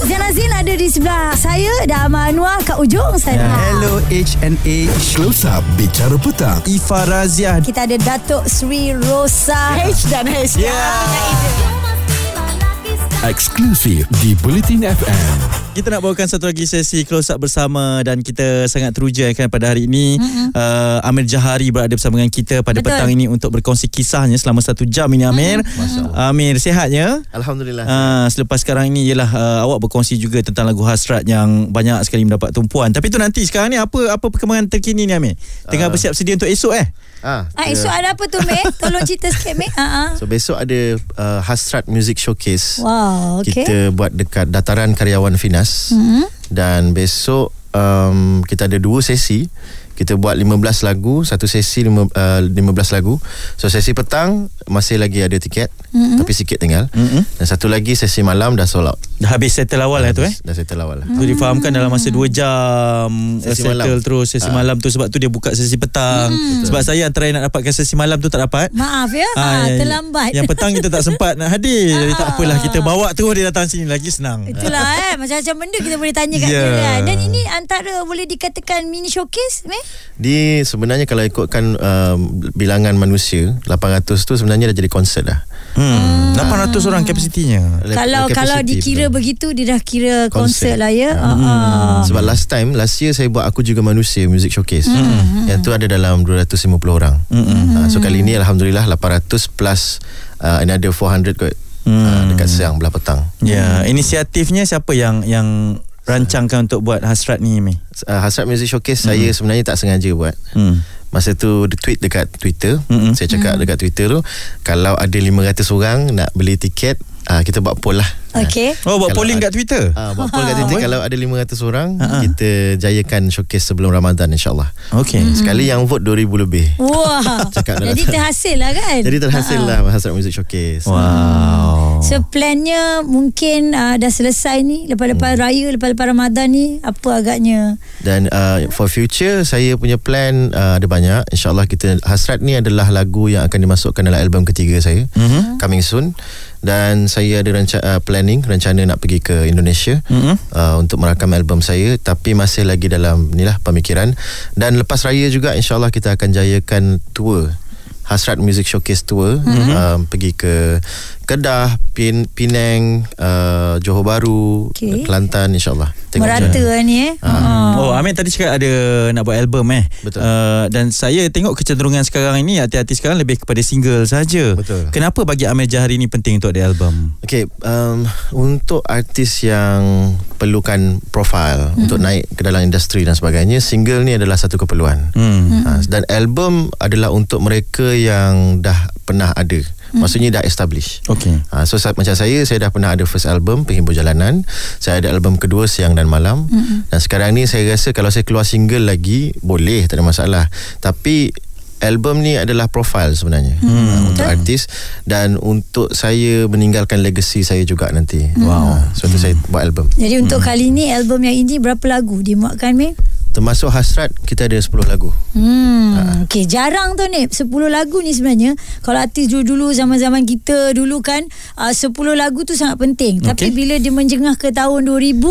Zain Azin ada di sebelah saya dan Amal Anwar kat ujung sana. Hello HNA Close Up Bicara Petang. Ifa Razia Kita ada Datuk Sri Rosa. H dan H. Eksklusif di Bulletin FM Kita nak bawakan satu lagi sesi close up bersama dan kita sangat teruja kan pada hari ini mm-hmm. uh, Amir Jahari berada bersama dengan kita pada Betul. petang ini untuk berkongsi kisahnya selama satu jam ini Amir. Masya-Allah. Amir sihatnya? Alhamdulillah. Uh, selepas sekarang ini ialah uh, awak berkongsi juga tentang lagu hasrat yang banyak sekali mendapat tumpuan. Tapi tu nanti sekarang ni apa apa perkembangan terkini ni Amir? Tengah Ah. bersiap sedia untuk esok eh? ah, Ah, kita- esok ada apa tu, Mek? Tolong cerita sikit, Mek. Ah, ah. So besok ada uh, Hasrat Music Showcase. Wow, okey. Kita buat dekat Dataran Karyawan Finas. Hmm. Dan besok um, kita ada dua sesi. Kita buat 15 lagu, satu sesi lima, uh, 15 lagu. So sesi petang masih lagi ada tiket, Mm-mm. tapi sikit tinggal. Mm-mm. Dan satu lagi sesi malam dah sold out. Dah habis settle awal lah tu eh? Dah settle awal lah. Tu difahamkan dalam masa 2 jam Sesi settle malam. terus sesi Ah. malam tu sebab tu dia buka sesi petang. Sebab saya yang nak dapatkan sesi malam tu tak dapat. Maaf ya, Ah, ah, yang- terlambat. Yang petang kita tak sempat nak hadir. Jadi tak Ah. apalah kita bawa terus dia datang sini lagi senang. Itulah eh Macam-macam benda kita boleh tanya kat Ya. dia kan Dan ini antara boleh dikatakan mini showcase Mek? Di sebenarnya kalau ikutkan um, bilangan manusia 800 tu sebenarnya dah jadi konsert dah. Hmm, 800 orang kapasitinya. Kalau capacity, kalau dikira betul. begitu Dia dah kira Konsert. lah ya Hmm. Ah, ah. Sebab last time Last year saya buat Aku juga manusia Music showcase Yang tu ada dalam 250 orang uh, So kali ni Alhamdulillah 800 plus uh, Another 400 kot uh, Dekat siang belah petang Ya, inisiatifnya siapa yang yang rancangkan untuk buat hasrat ni Mi? uh, Hasrat Music Showcase Saya sebenarnya tak sengaja buat Hmm. Masa tu dia tweet dekat Twitter Mm-mm. Saya cakap dekat Twitter tu Kalau ada 500 orang Nak beli tiket uh, Kita buat poll lah Okey Oh, buat Kalau polling ada- kat Twitter. uh, Buat poll kat Twitter Boleh. Kalau ada 500 orang Ha-ha. Kita jayakan showcase sebelum Ramadan InsyaAllah Okey. Sekali yang vote 2000 lebih Wah Cakap Jadi terhasil lah kan Jadi terhasil Ah, ah. lah Hasrat Music Showcase Wow. So plannya mungkin uh, dah selesai ni Lepas-lepas Hmm. raya Lepas-lepas Ramadan ni Apa agaknya Dan uh, for future Saya punya plan uh, Ada banyak InsyaAllah kita Hasrat ni adalah lagu Yang akan dimasukkan dalam album ketiga saya Mhm. Coming soon Dan saya ada renca- uh, planning Rencana nak pergi ke Indonesia Mhm. uh, Untuk merakam album saya Tapi masih lagi dalam Inilah pemikiran Dan lepas raya juga InsyaAllah kita akan jayakan Tour Hasrat Music Showcase Tour mm-hmm. um, Pergi ke Kedah Pin, Penang uh, Johor Bahru Okey. Kelantan InsyaAllah Tengok Merata je. lah ni eh Ah. Oh, Amin tadi cakap ada nak buat album eh. Betul. Uh, dan saya tengok kecenderungan sekarang ini artis-artis sekarang lebih kepada single saja. Betul. Kenapa bagi Amir Jahari ni penting untuk ada album? Okay, um, untuk artis yang perlukan profil hmm. untuk naik ke dalam industri dan sebagainya, single ni adalah satu keperluan. Hmm. Ha, dan album adalah untuk mereka yang dah pernah ada. Maksudnya dah establish. Okey. Ha, so sa- macam saya Saya dah pernah ada first album Penghibur Jalanan Saya ada album kedua Siang dan Malam mm-hmm. Dan sekarang ni saya rasa Kalau saya keluar single lagi Boleh tak ada masalah Tapi Album ni adalah profile sebenarnya hmm. uh, Untuk artis Dan untuk saya Meninggalkan legacy saya juga nanti Wow uh, Sebab tu saya buat album Jadi untuk kali ni Album yang ini Berapa lagu dimuatkan Mek? Termasuk Hasrat Kita ada 10 lagu Hmm, okay, jarang tu ni 10 lagu ni sebenarnya Kalau artis dulu-dulu Zaman-zaman kita dulu kan uh, 10 lagu tu sangat penting okay. Tapi bila dia menjengah ke tahun 2000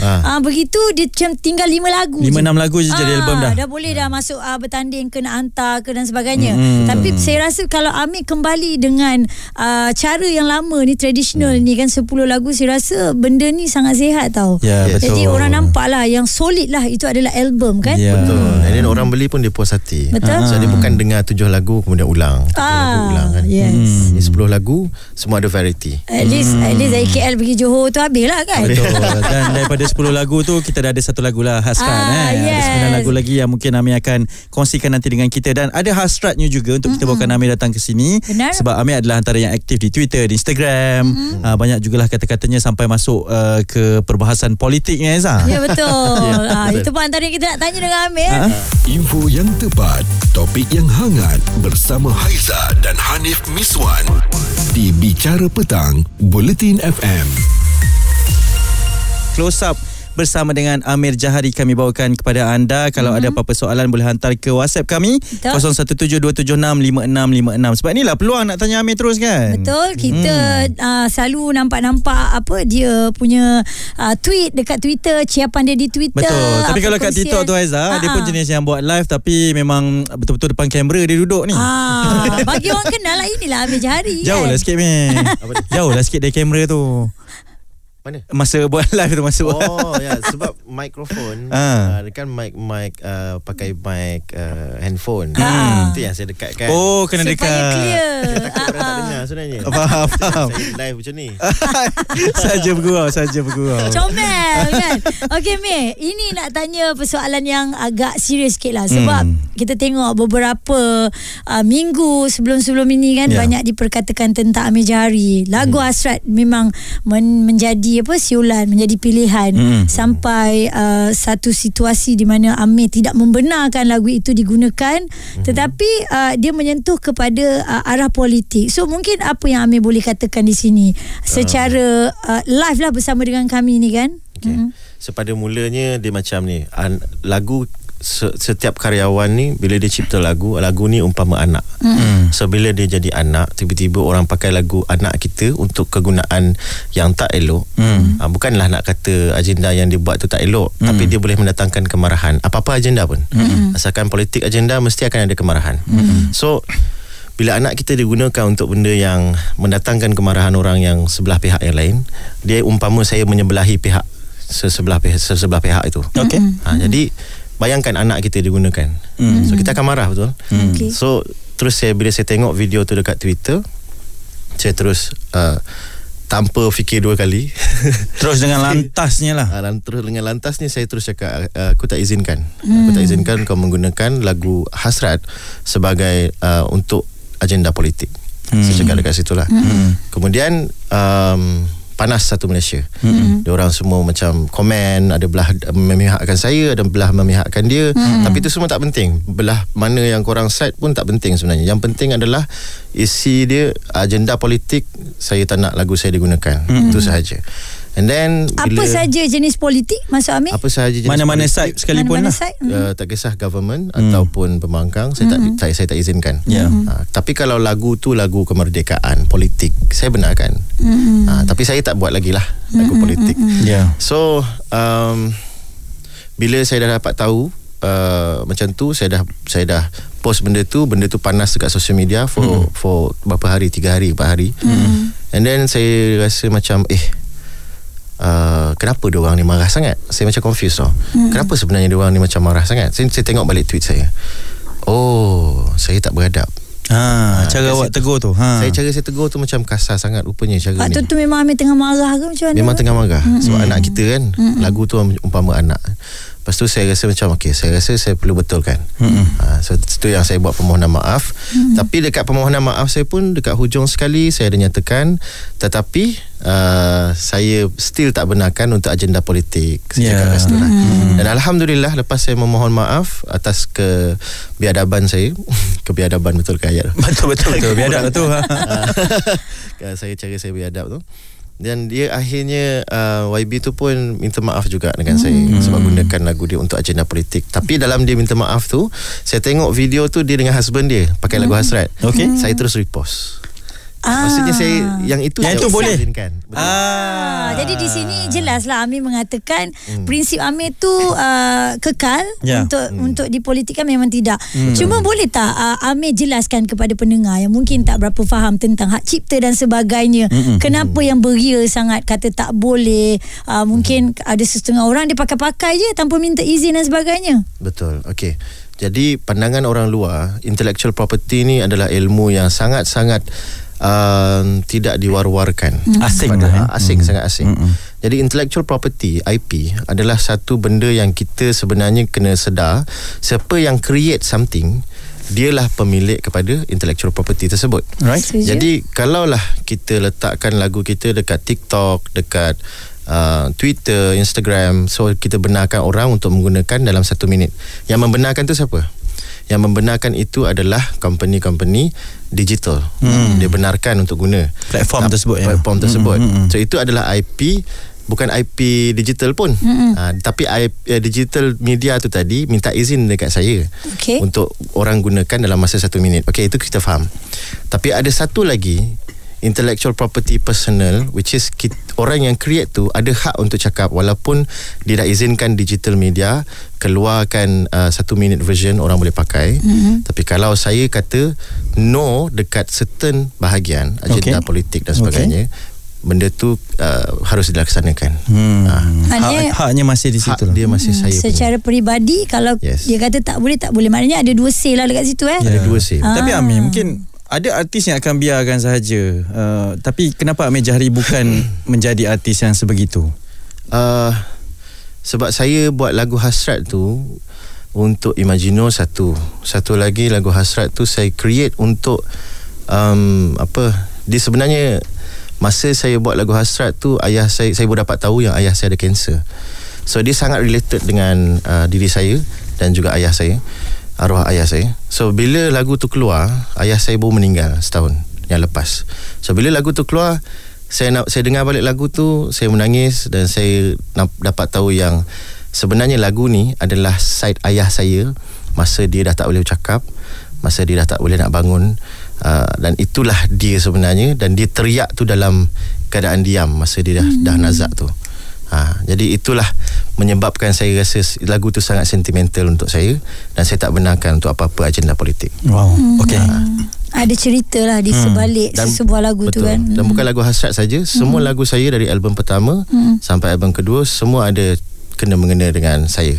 Ah. uh, Begitu dia macam tinggal 5 lagu Lima, je. enam lagu je jadi album dah. Dah boleh dah masuk uh, bertanding ke nak hantar ke dan sebagainya Hmm. Tapi saya rasa kalau Amir kembali dengan uh, Cara yang lama ni Tradisional ni kan 10 lagu Saya rasa benda ni sangat sihat tau Ya, Yes. betul. Jadi orang nampak lah Yang solid lah Itu adalah album kan Ya. Betul And then orang beli pun dia puas hati Betul. So dia bukan dengar tujuh lagu Kemudian ulang tujuh lagu ulang kan yes. Hmm. 10 lagu Semua ada variety At least At least dari KL pergi Johor tu habis lah kan Betul. Dan daripada 10 lagu tu kita dah ada satu lagu lah hasrat Ah, eh. yes. Ada 9 lagu lagi yang mungkin Amir akan kongsikan nanti dengan kita dan ada hasratnya juga untuk kita bawakan Amir datang ke sini Benar. sebab Amir adalah antara yang aktif di Twitter, di Instagram. Mm-hmm. Uh, banyak jugalah kata-katanya sampai masuk uh, ke perbahasan politik ni Aiza. Ya betul ha, Itu pun antara yang kita nak tanya dengan Amir. Ha? Info yang tepat Topik yang hangat Bersama Haiza dan Hanif Miswan Di Bicara Petang Bulletin FM Close up bersama dengan Amir Jahari kami bawakan kepada anda. Kalau mm-hmm. ada apa-apa soalan boleh hantar ke WhatsApp kami Betul. 0172765656. Sebab inilah peluang nak tanya Amir terus kan. Betul kita hmm. uh, selalu nampak-nampak apa dia punya uh, tweet dekat Twitter, ciapan dia di Twitter. Betul. Tapi kalau kat. TikTok tu Aiza, dia pun jenis yang buat live tapi memang betul-betul depan kamera dia duduk ni. Ah, bagi orang kenal lah inilah Amir Jahari Jauh kan. lah sikit Mir. Jauh lah sikit dari kamera tu. Mana? Masa buat live tu masa. Oh ya sebab mikrofon Ah. uh, dia kan mic mic uh, pakai mic uh, handphone. Ah. Itu yang saya dekatkan. Oh, kena Supaya dekat. clear. Saya takut orang tak dengar sebenarnya. Faham, faham. Saya live macam ni. saja bergurau, saja bergurau. Comel kan Okay Mir Ini nak tanya persoalan yang agak serius sikit lah Sebab Hmm. kita tengok beberapa uh, minggu sebelum-sebelum ini kan Ya. Banyak diperkatakan tentang Amir Jahari Lagu Hmm. Hasrat memang men- menjadi apa siulan Menjadi pilihan Hmm. Sampai uh, satu situasi di mana Amir tidak membenarkan lagu itu digunakan Hmm. Tetapi uh, dia menyentuh kepada uh, arah politik So mungkin apa yang Amir boleh katakan di sini Secara uh, live lah bersama dengan kami ni kan Okay. Mhm. So pada mulanya dia macam ni. Lagu setiap karyawan ni bila dia cipta lagu, lagu ni umpama anak. Hmm. So bila dia jadi anak, tiba-tiba orang pakai lagu anak kita untuk kegunaan yang tak elok. Hmm. Ha, bukanlah nak kata agenda yang dia buat tu tak elok, hmm. tapi dia boleh mendatangkan kemarahan. Apa-apa agenda pun. Hmm. Asalkan politik agenda mesti akan ada kemarahan. Hmm. So bila anak kita digunakan untuk benda yang mendatangkan kemarahan orang yang sebelah pihak yang lain, dia umpama saya menyebelahi pihak sesebelah pihak sesebelah pihak itu. Okey. Ha, jadi bayangkan anak kita digunakan. Hmm. So kita akan marah betul. Hmm. Okey. So terus saya bila saya tengok video tu dekat Twitter, saya terus uh, tanpa fikir dua kali Terus dengan lantasnya lah. Ah, lan- terus dengan lantas ni saya terus cakap uh, aku tak izinkan. Hmm. Aku tak izinkan kau menggunakan lagu Hasrat sebagai uh, untuk agenda politik. Hmm. Saya cakap dekat situ lah. Hmm. Kemudian um, panas satu Malaysia. Hmm. Dia orang semua macam komen, ada belah memihakkan saya, ada belah memihakkan dia. Hmm. Tapi itu semua tak penting. Belah mana yang korang side pun tak penting sebenarnya. Yang penting adalah isi dia agenda politik saya tak nak lagu saya digunakan. Hmm. Itu sahaja. And then Apa bila saja jenis politik Masuk Amir? apa sahaja jenis Mana-mana politik, side sekalipun Mana-mana lah. side? Hmm. Uh, tak kisah government hmm. ataupun pembangkang saya tak saya, saya tak izinkan. Ya. Uh, tapi kalau lagu tu lagu kemerdekaan politik saya benarkan. Hmm. Uh, tapi saya tak buat lagi lah lagu politik. Ya. So um, bila saya dah dapat tahu uh, macam tu saya dah saya dah post benda tu benda tu panas dekat social media for hmm. for berapa hari tiga hari empat hari hmm. and then saya rasa macam eh Uh, kenapa dia orang ni marah sangat saya macam confused tau hmm. kenapa sebenarnya dia orang ni macam marah sangat saya, saya tengok balik tweet saya oh saya tak beradab Ha, cara kat awak tegur tu. Ha. saya cara saya tegur tu macam kasar sangat rupanya cara Waktu ni tu memang Amir tengah marah ke macam mana? Memang tengah marah mm-hmm. Sebab anak kita kan mm-hmm. Lagu tu umpama anak Lepas tu saya rasa macam Okay saya rasa saya perlu betulkan mm-hmm. ha, So itu yang saya buat permohonan maaf mm-hmm. Tapi dekat permohonan maaf saya pun Dekat hujung sekali Saya ada nyatakan Tetapi uh, Saya still tak benarkan Untuk agenda politik Saya Yeah. cakap kat situ lah mm-hmm. Dan Alhamdulillah Lepas saya memohon maaf Atas kebiadaban saya Kebiadaban betul ke ayat tu? Betul betul betul. Biadab tu. Ha. saya cara saya beradab tu dan dia akhirnya uh, YB tu pun minta maaf juga dengan hmm. saya sebab gunakan lagu dia untuk agenda politik. Tapi dalam dia minta maaf tu saya tengok video tu dia dengan husband dia pakai lagu hasrat. Okey. saya terus repost Ah. maksudnya saya yang itu Yang saya itu boleh? izinkan. Betul. Ah, jadi di sini jelaslah Amir mengatakan hmm. prinsip Amir tu uh, kekal Ya. untuk hmm. untuk dipolitikkan memang tidak. Hmm. Cuma boleh tak uh, Amir jelaskan kepada pendengar yang mungkin tak berapa faham tentang hak cipta dan sebagainya. Hmm. Kenapa yang beria sangat kata tak boleh? Uh, mungkin ada setengah orang dia pakai-pakai je tanpa minta izin dan sebagainya. Betul. Okey. Jadi pandangan orang luar, intellectual property ni adalah ilmu yang sangat-sangat uh, tidak diwar-warkan. Asing Pada- lah, eh? Asing, sangat asing. Jadi intellectual property, IP adalah satu benda yang kita sebenarnya kena sedar siapa yang create something dialah pemilik kepada intellectual property tersebut. Right. Setuju? Jadi kalaulah kita letakkan lagu kita dekat TikTok, dekat uh, Twitter, Instagram, so kita benarkan orang untuk menggunakan dalam satu minit. Yang membenarkan tu siapa? Yang membenarkan itu adalah company-company digital. Hmm. Dia benarkan untuk guna Platform tersebut, ya. Platform tersebut. Hmm, hmm, hmm. So itu adalah IP bukan IP digital pun uh, tapi IP, uh, digital media tu tadi minta izin dekat saya Okey. untuk orang gunakan dalam masa satu minit okey itu kita faham tapi ada satu lagi intellectual property personal which is kit, orang yang create tu ada hak untuk cakap walaupun dia dah izinkan digital media keluarkan uh, satu minute version orang boleh pakai mm-hmm. tapi kalau saya kata no dekat certain bahagian agenda Okay. politik dan sebagainya benda tu uh, harus dilaksanakan Hmm. Ah. Maknanya- Hak, haknya masih di hak situ lah. dia masih Hmm, saya punya. Secara peribadi kalau Yes. dia kata tak boleh tak boleh maknanya ada dua say lah dekat situ eh. ada dua say Tapi Amir mungkin ada artis yang akan biarkan sahaja. Uh, tapi kenapa Amir Jahari bukan menjadi artis yang sebegitu? uh, sebab saya buat lagu hasrat tu untuk Imagino satu satu lagi lagu hasrat tu saya create untuk um, apa dia sebenarnya masa saya buat lagu hasrat tu ayah saya saya baru dapat tahu yang ayah saya ada kanser so dia sangat related dengan uh, diri saya dan juga ayah saya arwah ayah saya. So bila lagu tu keluar ayah saya baru meninggal setahun yang lepas. So bila lagu tu keluar saya nak saya dengar balik lagu tu saya menangis dan saya nap, dapat tahu yang sebenarnya lagu ni adalah side ayah saya. Masa dia dah tak boleh bercakap masa dia dah tak boleh nak bangun uh, dan itulah dia sebenarnya dan dia teriak tu dalam keadaan diam masa dia dah hmm. dah nazak tu. Ha, jadi itulah menyebabkan saya rasa lagu tu sangat sentimental untuk saya dan saya tak benarkan untuk apa-apa agenda politik Wow. Okey. Ada cerita lah di sebalik sebuah lagu tu betul. kan. Dan bukan lagu hasrat saja, semua lagu saya dari album pertama sampai album kedua semua ada kena mengena dengan saya.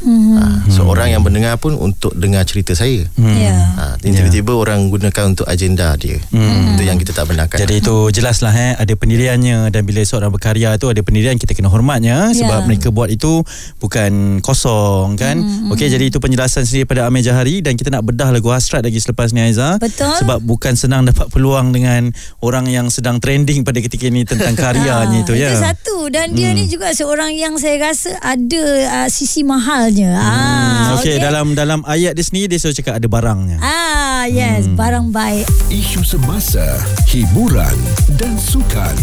Ha, so orang yang mendengar pun untuk dengar cerita saya. Ya. Ha, tiba-tiba orang gunakan untuk agenda dia. Itu yang kita tak benarkan. Jadi itu jelaslah eh ada pendiriannya dan bila seorang berkarya tu ada pendirian kita kena hormatnya sebab Ya. mereka buat itu bukan kosong kan. Hmm, Okey jadi itu penjelasan sendiri pada Amir Jahari dan kita nak bedah lagu hasrat lagi selepas ni Aiza. Betul. Sebab bukan senang dapat peluang dengan orang yang sedang trending pada ketika ini tentang karyanya itu ya. Itu satu dan dia ni juga seorang yang saya rasa ada uh, sisi mahalnya. Ah, Okey dalam dalam ayat dia sendiri dia selalu cakap ada barangnya. Ah, yes, barang baik. Isu semasa, hiburan dan sukan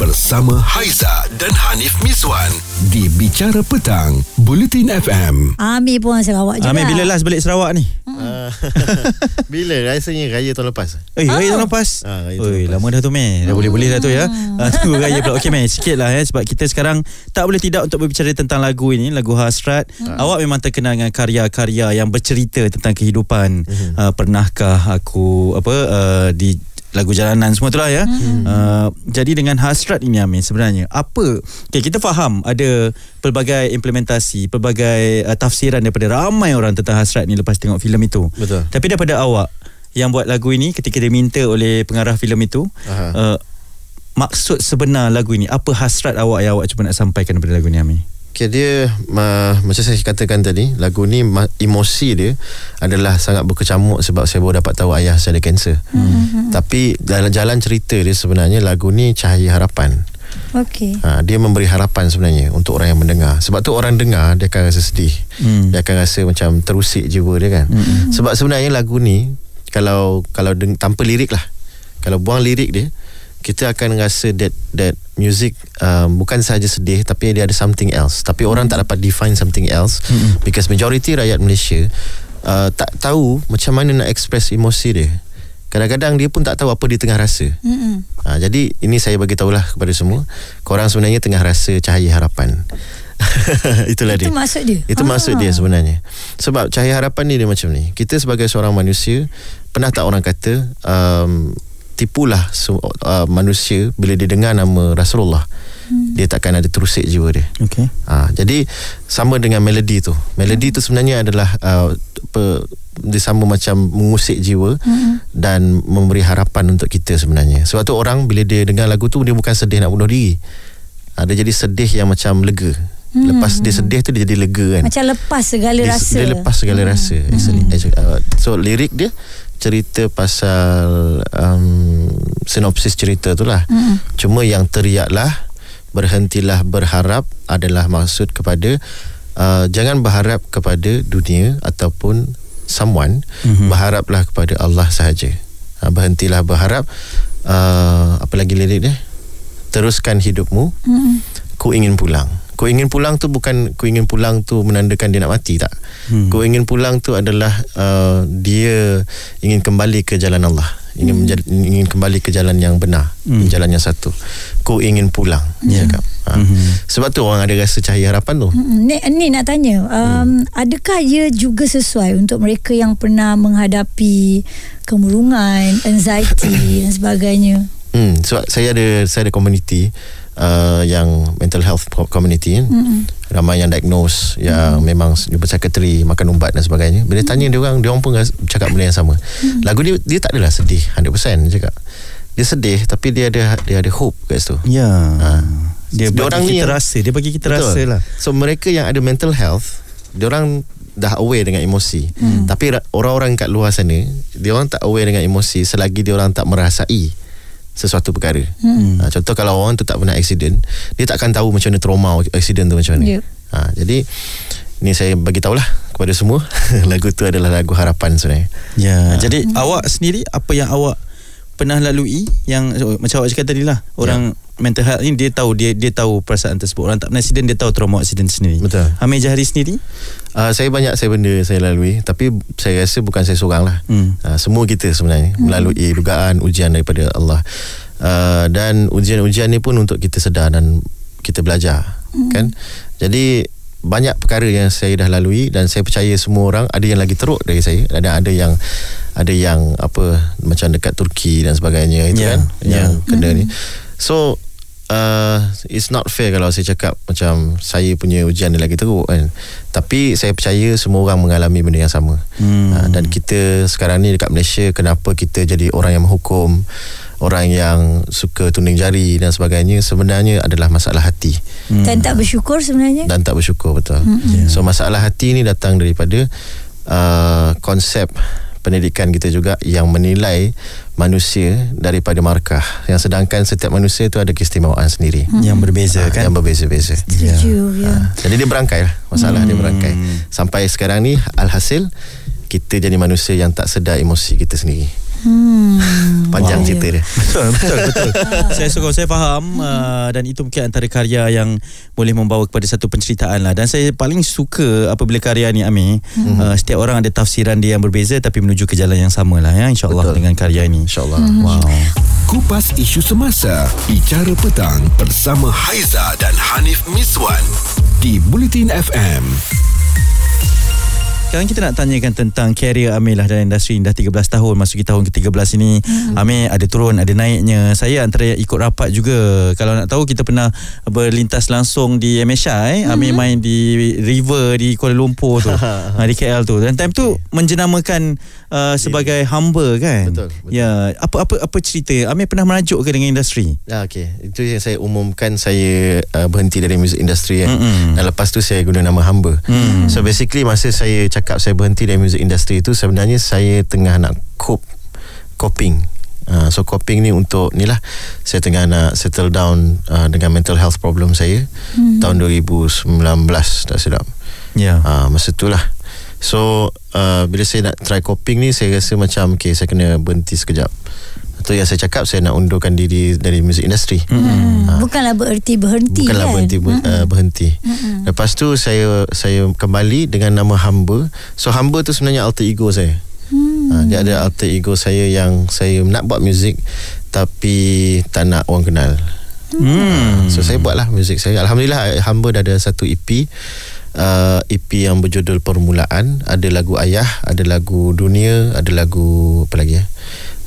bersama Haiza dan Hanif Miswan di Bicara Petang, Bulletin FM. Amir pun Sarawak juga. Amir bila last balik Sarawak ni? Ah, bila rasanya raya tahun lepas. Eh, raya tahun lepas. Ah, raya tahun Oi, lepas. lama dah tu meh. Dah boleh-boleh dah tu ya. Ah, tunggu raya pula. Okey meh, sikit lah eh sebab kita sekarang tak boleh tidak untuk berbicara tentang lagu ini, lagu Hasrat. Awak memang terkenal dengan karya-karya yang bercerita tentang kehidupan. Ah, pernahkah aku apa uh, di lagu jalanan semua tu lah ya. Uh, jadi dengan hasrat ini Amin sebenarnya apa okay, kita faham ada pelbagai implementasi, pelbagai uh, tafsiran daripada ramai orang tentang hasrat ni lepas tengok filem itu. Betul. Tapi daripada awak yang buat lagu ini ketika diminta oleh pengarah filem itu Aha. uh, maksud sebenar lagu ini apa hasrat awak yang awak cuba nak sampaikan daripada lagu ni Ami? Okay, dia ma, macam saya katakan tadi, lagu ni ma, emosi dia adalah sangat berkecamuk sebab saya baru dapat tahu ayah saya ada kanser. Hmm. Tapi dalam jalan cerita dia sebenarnya lagu ni cahaya harapan. Okey. Ha, dia memberi harapan sebenarnya untuk orang yang mendengar. Sebab tu orang dengar dia akan rasa sedih. Hmm. Dia akan rasa macam terusik jiwa dia kan. Hmm. Sebab sebenarnya lagu ni kalau kalau deng, tanpa lirik lah. Kalau buang lirik dia kita akan rasa that that music um, bukan sahaja sedih tapi dia ada something else. Tapi orang tak dapat define something else. Mm-hmm. because majority rakyat Malaysia uh, tak tahu macam mana nak express emosi dia. Kadang-kadang dia pun tak tahu apa dia tengah rasa. Mm-mm. Ha, jadi ini saya bagi tahulah kepada semua. Korang sebenarnya tengah rasa cahaya harapan. Itulah Itu dia. maksud dia. itu Ah. maksud dia sebenarnya. Sebab cahaya harapan ni dia macam ni. Kita sebagai seorang manusia pernah tak orang kata um, tipulah su- uh, manusia bila dia dengar nama Rasulullah hmm. dia takkan ada terusik jiwa dia Okey. Ha, jadi sama dengan melodi tu. Melodi tu sebenarnya adalah uh, apa, dia sama macam mengusik jiwa mm-hmm. dan memberi harapan untuk kita sebenarnya. Sebab tu orang bila dia dengar lagu tu dia bukan sedih nak bunuh diri. Ha, dia jadi sedih yang macam lega. Mm-hmm. Lepas dia sedih tu dia jadi lega kan. Macam lepas segala dia, rasa. Dia lepas segala hmm. rasa. Mm-hmm. Uh, so lirik dia cerita pasal um, sinopsis cerita tu lah. Mm-hmm. Cuma yang teriaklah berhentilah berharap adalah maksud kepada uh, jangan berharap kepada dunia ataupun someone mm-hmm. berharaplah kepada Allah sahaja. Uh, berhentilah berharap uh, apa lagi lirik dia? Teruskan hidupmu. Mm-mm. ku ingin pulang. Ku ingin pulang tu bukan ku ingin pulang tu menandakan dia nak mati tak. Hmm. Ku ingin pulang tu adalah uh, dia ingin kembali ke jalan Allah. Ingin hmm. menjadi, ingin kembali ke jalan yang benar, hmm. jalan yang satu. Ku ingin pulang. Ya. Yeah. Cakap. Ha. Hmm. Sebab tu orang ada rasa cahaya harapan tu. Ni, ni nak tanya, um, hmm. adakah ia juga sesuai untuk mereka yang pernah menghadapi kemurungan, anxiety dan sebagainya? Hmm, sebab saya ada saya ada community uh, yang mental health co- community kan. Mm-mm. Ramai yang diagnose yang mm. memang jumpa sekretari, makan ubat dan sebagainya. Bila tanya dia orang, dia orang pun cakap benda yang sama. Mm. Lagu dia dia tak adalah sedih 100% dia cakap. Dia sedih tapi dia ada dia ada hope kat situ. Ya. Ha. Dia bagi orang ni kita yang- rasa, dia bagi kita Betul. rasa lah. So mereka yang ada mental health, dia orang dah aware dengan emosi. Hmm. Tapi ra- orang-orang kat luar sana, dia orang tak aware dengan emosi selagi dia orang tak merasai sesuatu perkara. Hmm. Ha, contoh kalau orang tu tak pernah accident, dia takkan tahu macam mana trauma accident tu macam mana. Ya. Ha, jadi ni saya bagi tahulah kepada semua lagu tu adalah lagu harapan sebenarnya. Ya, jadi awak sendiri apa yang awak pernah lalui yang oh, macam awak cakap tadi lah orang mental health ni dia tahu dia dia tahu perasaan tersebut. Orang tak pernah accident dia tahu trauma accident sendiri. Betul. Amir Jahari sendiri? Uh, saya banyak saya benda saya lalui tapi saya rasa bukan saya seorang lah. Hmm. uh, semua kita sebenarnya melalui dugaan ujian daripada Allah. Uh, dan ujian-ujian ni pun untuk kita sedar dan kita belajar kan? Jadi banyak perkara yang saya dah lalui dan saya percaya semua orang ada yang lagi teruk dari saya dan ada yang ada yang apa macam dekat Turki dan sebagainya itu Ya, kan? ya. yang kena ni. So uh, it's not fair kalau saya cakap macam saya punya ujian dia lagi teruk kan. Tapi saya percaya semua orang mengalami benda yang sama. Hmm. Uh, dan kita sekarang ni dekat Malaysia kenapa kita jadi orang yang menghukum, orang yang suka tuning jari dan sebagainya sebenarnya adalah masalah hati Hmm. Dan tak bersyukur sebenarnya? dan tak bersyukur betul. Ya. So masalah hati ni datang daripada uh, konsep pendidikan kita juga yang menilai manusia daripada markah. Yang sedangkan setiap manusia itu ada keistimewaan sendiri. yang berbeza Ah, kan Yang berbeza-beza. Setuju, ya. Ha, jadi dia berangkai lah Masalah dia berangkai Sampai sekarang ni Alhasil Kita jadi manusia yang tak sedar emosi kita sendiri Hmm. Panjang Wow. cerita dia Betul, betul, betul. saya sokong, saya faham uh, dan itu mungkin antara karya yang boleh membawa kepada satu penceritaan lah. Dan saya paling suka apabila karya ni Amir, uh, setiap orang ada tafsiran dia yang berbeza tapi menuju ke jalan yang sama lah ya insyaAllah Betul. dengan karya ini. InsyaAllah Wow. Kupas isu semasa Bicara petang Bersama Haiza dan Hanif Miswan Di Bulletin FM Sekarang kita nak tanyakan tentang karier Amir lah dalam industri dah 13 tahun masuki tahun ke-13 ini. Hmm. Amir ada turun ada naiknya. Saya antara yang ikut rapat juga. Kalau nak tahu kita pernah berlintas langsung di MSI. Hmm. Amir main di River di Kuala Lumpur tu. ha, di KL tu. Dan time tu menjenamakan uh, sebagai hamba kan. Betul, betul. Ya, apa apa apa cerita? Amir pernah merajuk ke dengan industri? Ah, okay. Itu yang saya umumkan Saya uh, berhenti dari music industry kan. Mm-mm. Dan lepas tu saya guna nama hamba Mm. So basically Masa saya cakap Saya berhenti dari music industry itu Sebenarnya saya tengah nak cope Coping. Uh, so coping ni untuk ni lah saya tengah nak settle down uh, dengan mental health problem saya. Hmm. tahun 2019 tak silap. Ya. Ah, masa tu lah. So uh, Bila saya nak try coping ni Saya rasa macam Okay saya kena berhenti sekejap Itu yang saya cakap Saya nak undurkan diri Dari music industry Hmm. Bukanlah bererti berhenti Bukanlah kan? berhenti ber, uh, berhenti. Lepas tu saya saya kembali dengan nama hamba. So hamba tu sebenarnya alter ego saya. Hmm. Uh, dia ada alter ego saya yang saya nak buat muzik tapi tak nak orang kenal. Hmm. So saya buatlah muzik saya. Alhamdulillah hamba dah ada satu EP. Uh, EP yang berjudul Permulaan Ada lagu Ayah Ada lagu Dunia Ada lagu Apa lagi ya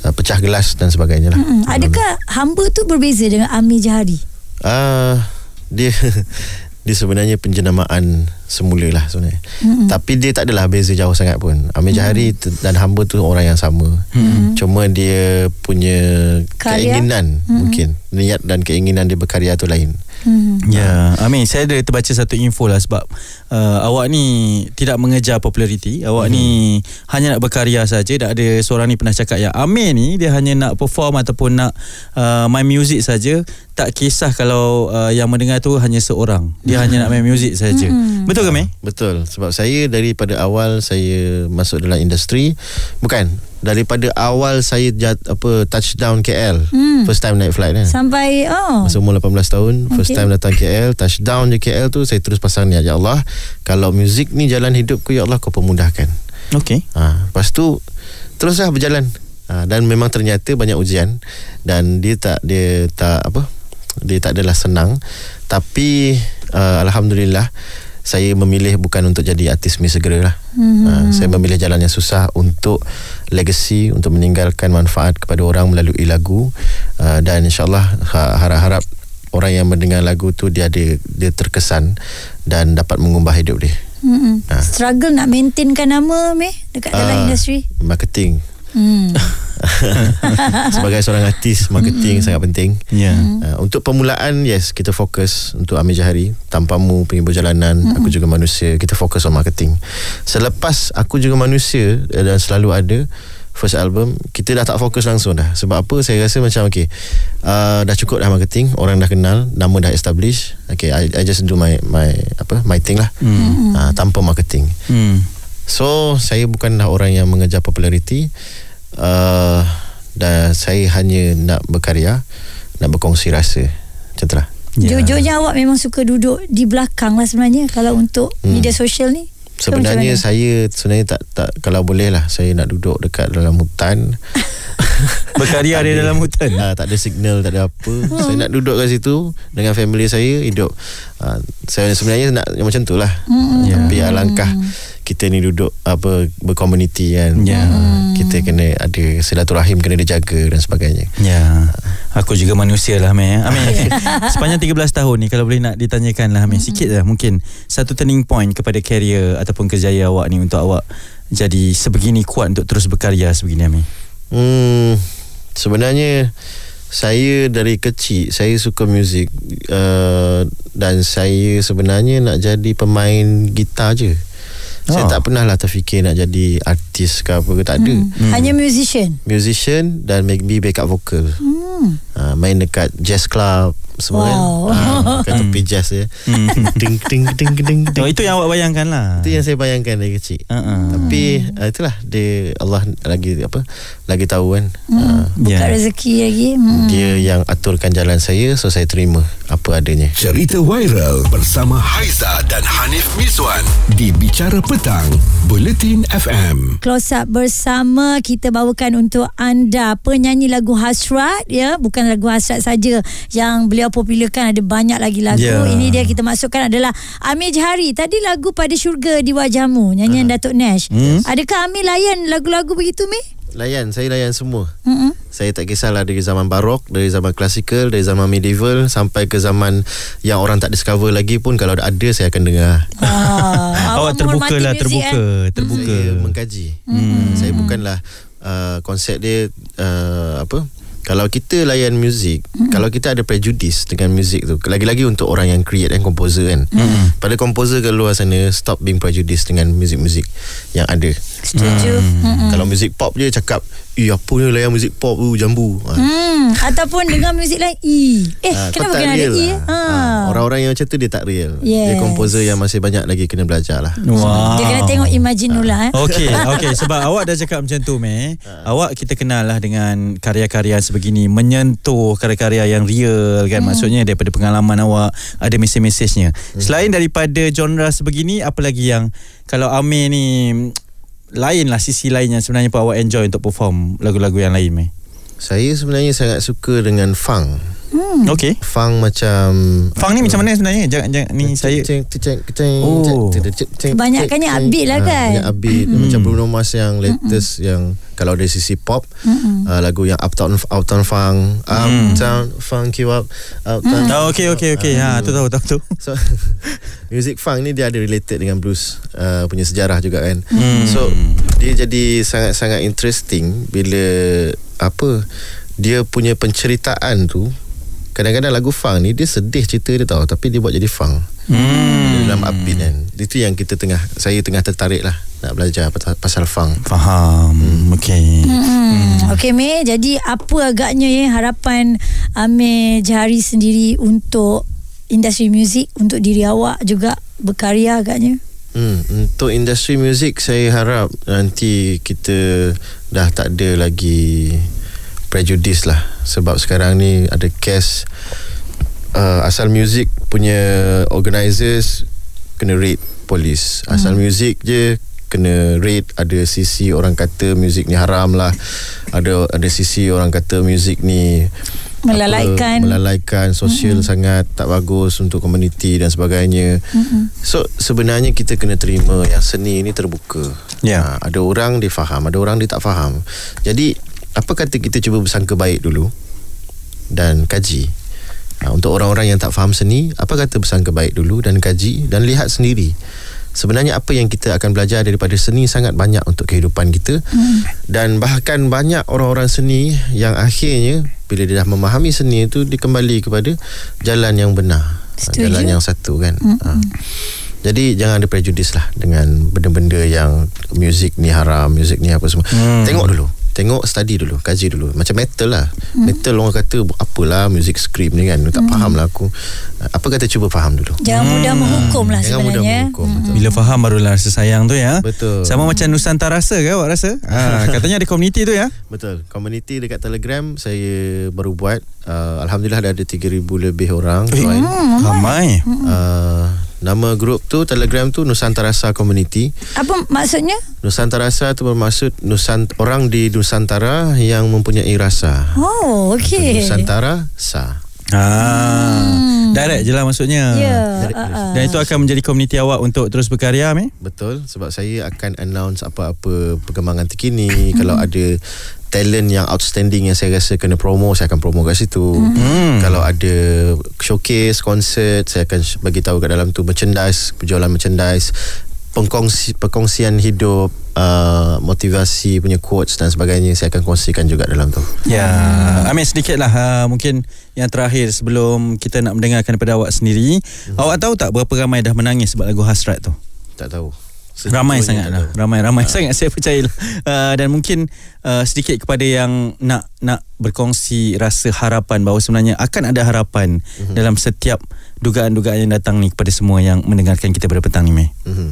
uh, Pecah Gelas dan sebagainya lah Hmm. Adakah hamba tu berbeza dengan Amir Jahari? Ah, dia dia sebenarnya penjenamaan semula lah sebenarnya. Mm-hmm. Tapi dia tak adalah beza jauh sangat pun. Amir Jahari tu- dan hamba tu orang yang sama. Mm-hmm. Cuma dia punya Karya? keinginan mm-hmm. mungkin niat dan keinginan dia berkarya tu lain. Hmm. Ya, Amin. Saya ada terbaca satu info lah sebab uh, awak ni tidak mengejar populariti. Awak hmm. ni hanya nak berkarya saja. Tak ada seorang ni pernah cakap yang Amin ni dia hanya nak perform ataupun nak uh, main music saja. Tak kisah kalau uh, yang mendengar tu hanya seorang. Dia hanya nak main music saja. Hmm. Betul ke, Amin? Betul sebab saya daripada awal saya masuk dalam industri bukan daripada awal saya jat, apa touchdown KL hmm. first time naik flight kan Sampai oh. Masa umur 18 tahun First Okay. time datang KL Touchdown je KL tu Saya terus pasang ni Ya Allah Kalau muzik ni jalan hidupku Ya Allah kau pemudahkan Okay. ha, Lepas tu Teruslah berjalan ha, Dan memang ternyata banyak ujian Dan dia tak Dia tak apa Dia tak adalah senang Tapi uh, Alhamdulillah saya memilih bukan untuk jadi artis mi segera lah. Hmm. Uh, saya memilih jalan yang susah untuk legacy, untuk meninggalkan manfaat kepada orang melalui lagu uh, dan insyaallah ha, harap-harap orang yang mendengar lagu tu dia ada dia terkesan dan dapat mengubah hidup dia. Mm-mm. Ah. Struggle nak maintainkan nama meh dekat dalam Ah, industri. Marketing. Hmm. Sebagai seorang artis, marketing sangat penting. Ya. Uh, untuk permulaan yes kita fokus untuk Amir Jahari tanpamu penghibur jalanan mm-hmm. aku juga manusia kita fokus on marketing selepas aku juga manusia eh, dan selalu ada first album kita dah tak fokus langsung dah sebab apa saya rasa macam okay uh, dah cukup dah marketing orang dah kenal nama dah establish okay I, I just do my my apa my thing lah mm. uh, tanpa marketing Hmm. So saya bukanlah orang yang mengejar populariti uh, Dan saya hanya nak berkarya Nak berkongsi rasa Macam tu lah Ya. Jujurnya awak memang suka duduk di belakang lah sebenarnya kalau untuk Hmm. media sosial ni. Sebenarnya saya Sebenarnya tak, tak Kalau boleh lah Saya nak duduk dekat dalam hutan Berkarya di dalam hutan. uh, Tak ada signal Tak ada apa Saya nak duduk kat situ Dengan family saya Hidup uh, Saya sebenarnya nak Macam tu lah uh, Ya. Tapi alangkah Kita ni duduk Apa Berkomuniti kan Ya. uh, Kita kena ada Silaturahim kena dijaga Dan sebagainya Ya. Aku juga manusia lah Amir. Amir. Sepanjang 13 tahun ni kalau boleh nak ditanyakan lah Amir sikit lah mungkin satu turning point kepada career ataupun kejayaan awak ni untuk awak jadi sebegini kuat untuk terus berkarya sebegini Amir. Hmm, sebenarnya saya dari kecil saya suka muzik uh, dan saya sebenarnya nak jadi pemain gitar je. Saya Oh. tak pernah lah terfikir nak jadi artis ke apa ke tak ada. Hmm. Hanya musician. Musician dan maybe backup vocal. Hmm. Uh, main dekat jazz club semua Wow. kan. Uh, kat tepi jazz je. Ding ding ding ding Oh, ding. itu yang awak bayangkan lah. Itu yang saya bayangkan dari kecil. Uh-uh. Tapi uh, itulah dia Allah lagi apa lagi tahu kan. Uh, Buka Ya. rezeki lagi. Hmm. Dia yang aturkan jalan saya So saya terima Apa adanya Cerita viral bersama Haiza dan Hanif Miswan di Bicara Petang, Buletin FM. Close up bersama kita bawakan untuk anda penyanyi lagu Hasrat ya bukan lagu Hasrat saja yang beliau popularkan ada banyak lagi lagu Ya. ini dia kita masukkan adalah Amir Jahari tadi lagu pada syurga di wajahmu nyanyian Datuk Nash Hmm. adakah Amir layan lagu-lagu begitu Mi? Layan Saya layan semua Mm-mm. Saya tak kisahlah Dari zaman barok Dari zaman klasikal Dari zaman medieval Sampai ke zaman Yang orang tak discover lagi pun Kalau ada Saya akan dengar Ah, awak terbuka lah terbuka eh? terbuka. Saya mengkaji hmm. Saya bukanlah uh, Konsep dia uh, Apa kalau kita layan muzik mm-hmm. Kalau kita ada prejudice Dengan muzik tu Lagi-lagi untuk orang yang create Dan composer kan mm-hmm. Pada composer ke luar sana Stop being prejudice Dengan muzik-muzik Yang ada setuju hmm. Kalau muzik pop je cakap Eh apa ni layan muzik pop tu Jambu ha. Hmm, ataupun dengan muzik lain. Eh, kau kenapa kena ada E? lah. Ha. Ah, Orang-orang yang macam tu Dia tak real Dia Yes. composer yang masih banyak lagi Kena belajar lah Wow. Dia kena tengok Imagine-ula eh. Okey, okey sebab awak dah cakap macam tu meh. Awak kita kenal lah dengan karya-karya sebegini menyentuh karya-karya yang real kan. Maksudnya daripada pengalaman awak ada mesej-mesejnya. Selain daripada genre sebegini apa lagi yang kalau Amir ni lain lah sisi lain yang sebenarnya pun awak enjoy untuk perform lagu-lagu yang lain meh. Saya sebenarnya sangat suka dengan funk Hmm. Okey. Funk macam Fang ni macam mana sebenarnya? Jangan jangan ni saya Oh. Kebanyakannya upbeat lah kan? Banyak upbeat Macam Bruno Mars yang latest Yang kalau dari sisi pop uh, Lagu yang Uptown Uptown Funk Uptown Funk you up Uptown Oh, okey okey okey. Ha tu tahu tahu tu. So Music funk ni dia ada related dengan blues uh, Punya sejarah juga kan Hmm. So Dia jadi sangat-sangat interesting Bila Apa Dia punya penceritaan tu Kadang-kadang lagu funk ni Dia sedih cerita dia tau Tapi dia buat jadi funk Hmm. Dalam upbeat kan Itu yang kita tengah Saya tengah tertarik lah Nak belajar pasal, pasal funk Faham. Okey. Hmm. Okey Mei, jadi apa agaknya ya harapan Amir Jahari sendiri untuk industri muzik untuk diri awak juga berkarya agaknya? Hmm, untuk industri muzik saya harap nanti kita dah tak ada lagi prejudice lah sebab sekarang ni ada case uh, asal muzik punya organisers kena raid polis asal muzik je kena raid ada sisi orang kata muzik ni haram lah ada ada sisi orang kata muzik ni Melalaikan. apa, melalaikan sosial mm-hmm. sangat tak bagus untuk komuniti dan sebagainya. Mm-hmm. So sebenarnya kita kena terima yang seni ini terbuka. Ya. Ha, ada orang dia faham, ada orang dia tak faham. Jadi apa kata kita cuba bersangka baik dulu dan kaji. Ha, untuk orang-orang yang tak faham seni, apa kata bersangka baik dulu dan kaji dan lihat sendiri. Sebenarnya apa yang kita akan belajar daripada seni sangat banyak untuk kehidupan kita hmm. dan bahkan banyak orang-orang seni yang akhirnya bila dia dah memahami seni itu dia kembali kepada jalan yang benar Setuju. jalan yang satu kan hmm. ha. jadi jangan ada prejudis lah dengan benda-benda yang muzik ni haram muzik ni apa semua Hmm. tengok dulu tengok study dulu kaji dulu macam metal lah hmm. metal orang kata apalah music script ni kan tak faham lah aku apa kata cuba faham dulu Jangan mudah menghukum lah jangan mudah sebenarnya. menghukum betul. Bila faham barulah rasa sayang tu ya. Betul. Sama macam Nusantara rasa ke awak rasa? Ha, katanya ada komuniti tu ya. Betul. Community dekat Telegram saya baru buat. Uh, Alhamdulillah dah ada 3000 lebih orang join. Ramai. Uh, nama grup tu Telegram tu Nusantarasa Community. Apa maksudnya? Nusantarasa tu bermaksud Nusant orang di Nusantara yang mempunyai rasa. Oh, okey. Nusantara Sa. Ha. Direct je lah maksudnya. Ya. Direct ah, ah. Dan itu akan menjadi komuniti awak untuk terus berkarya, Meh? Betul sebab saya akan announce apa-apa perkembangan terkini kalau ada talent yang outstanding yang saya rasa kena promo saya akan promo kat situ. Hmm. Kalau ada showcase, konsert saya akan bagi tahu kat dalam tu merchandise, penjualan merchandise, pengkongsi, perkongsian hidup, uh, motivasi punya quotes dan sebagainya saya akan kongsikan juga dalam tu. Ya, Amir sedikit lah uh, mungkin yang terakhir sebelum kita nak mendengarkan daripada awak sendiri. Mhm. Awak tahu tak berapa ramai dah menangis sebab lagu Hasrat tu? Tak tahu. Ramai sangat lah. Ramai-ramai sangat saya percaya lah. uh, Dan mungkin uh, sedikit kepada yang nak nak berkongsi rasa harapan bahawa sebenarnya akan ada harapan Mhm. dalam setiap dugaan-dugaan yang datang ni kepada semua yang mendengarkan kita pada petang ni Meh. Mhm.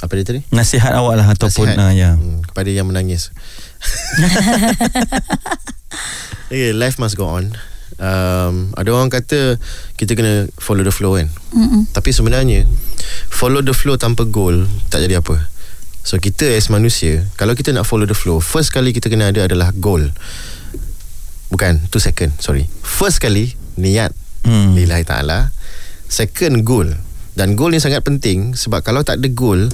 Apa dia tadi? Nasihat awak lah ataupun Nasihat. uh, ya. hmm, kepada yang menangis. okay, life must go on. Um, ada orang kata kita kena follow the flow kan. Mm-mm. Tapi sebenarnya follow the flow tanpa goal tak jadi apa. So kita as manusia, kalau kita nak follow the flow, first kali kita kena ada adalah goal. Bukan, two second, sorry. First kali niat Hmm. lillahi taala. Second goal. Dan goal ni sangat penting sebab kalau tak ada goal,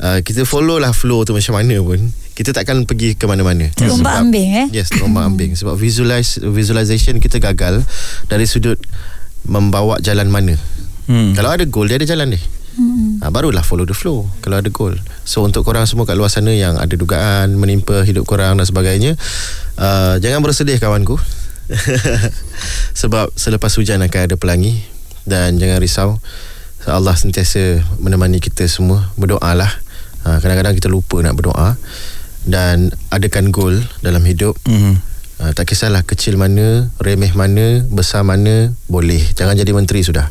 uh, kita follow lah flow tu macam mana pun, kita takkan pergi ke mana-mana. Terombak Sebab- ambing eh. Yes, terombak ambing sebab visualize visualization kita gagal dari sudut membawa jalan mana. Hmm. Kalau ada goal dia ada jalan dia. Hmm. Ha, barulah follow the flow kalau ada goal. So untuk korang semua kat luar sana yang ada dugaan menimpa hidup korang dan sebagainya, uh, jangan bersedih kawanku. Sebab selepas hujan akan ada pelangi dan jangan risau. Allah sentiasa menemani kita semua. Berdoalah. Ha, kadang-kadang kita lupa nak berdoa dan adakan goal dalam hidup. Hmm. Uh, tak kisahlah kecil mana, remeh mana, besar mana, boleh. Jangan jadi menteri sudah.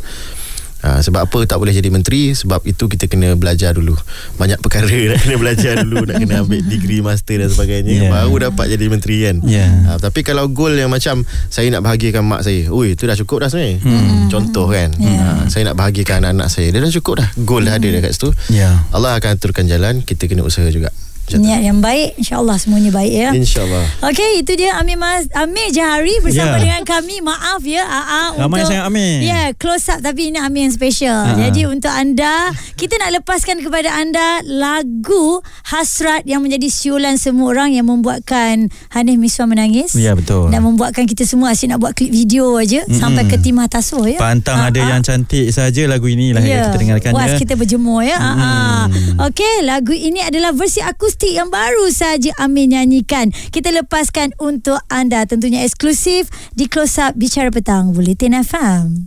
Uh, sebab apa tak boleh jadi menteri? Sebab itu kita kena belajar dulu. Banyak perkara nak kena belajar dulu, nak kena ambil degree master dan sebagainya. Yeah. Baru dapat jadi menteri kan. Yeah. Uh, tapi kalau goal yang macam saya nak bahagikan mak saya. Ui, itu dah cukup dah sebenarnya. Hmm. Contoh kan. Uh, saya nak bahagikan anak-anak saya. Dia dah cukup dah. Goal dah ada dah kat situ. Ya. Allah akan aturkan jalan, kita kena usaha juga. Tu. Niat yang baik InsyaAllah semuanya baik ya InsyaAllah. Okey, itu dia Amir Mas Amir Jahari bersama Ya. dengan kami. Maaf ya, AA Ramai untuk sangat Amir. Ya, yeah, close up tapi ini Amir yang special. Ha. Jadi untuk anda, kita nak lepaskan kepada anda lagu Hasrat yang menjadi siulan semua orang yang membuatkan Hanif Miswan menangis. Ya, betul. Dan membuatkan kita semua asyik nak buat klip video aja mm sampai ke Timah Tasuh ya. Pantang Ah, ada yang cantik saja lagu inilah yang kita dengarkan Puas ya. kita berjemur ya. Hmm. Okey, lagu ini adalah versi akustik yang baru saja Amin nyanyikan. Kita lepaskan untuk anda tentunya eksklusif di Close Up Bicara Petang Bulletin FM.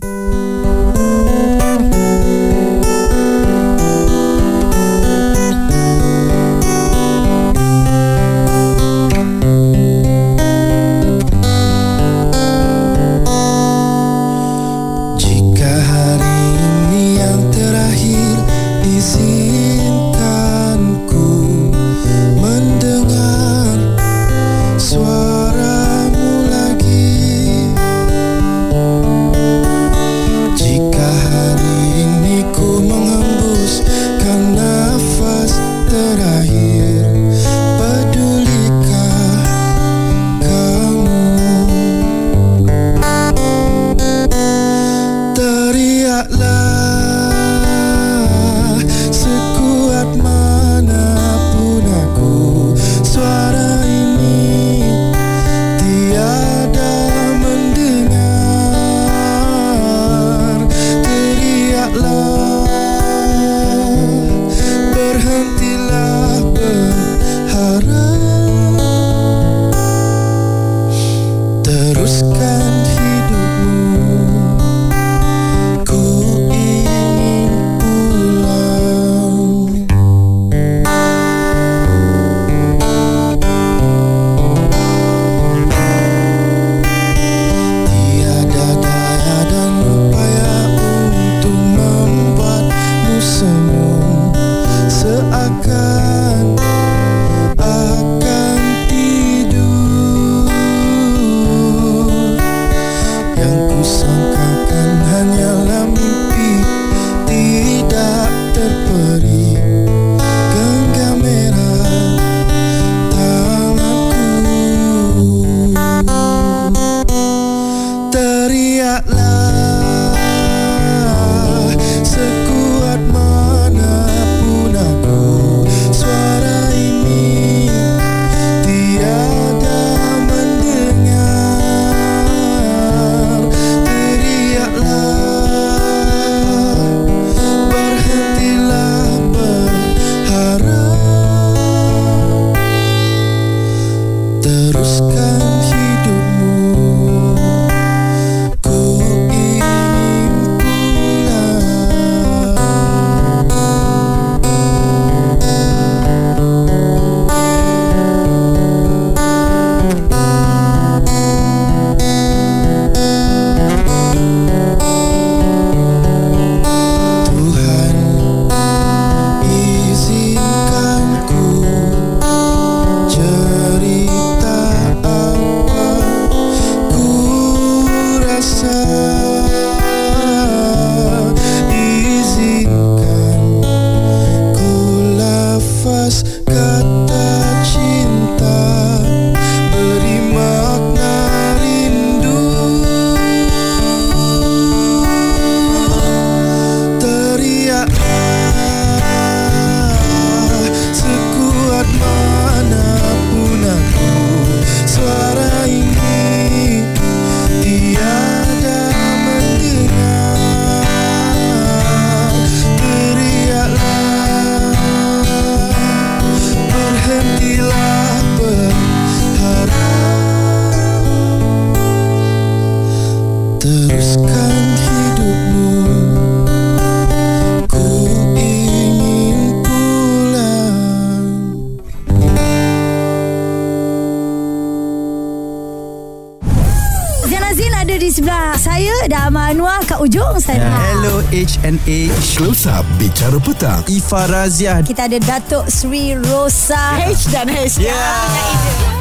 HNA Close Up Bicara Petang. Ifa Razia Kita ada Datuk Sri Rosa. H dan H. Yeah, yeah.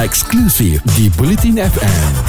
Eksklusif di Bulletin FM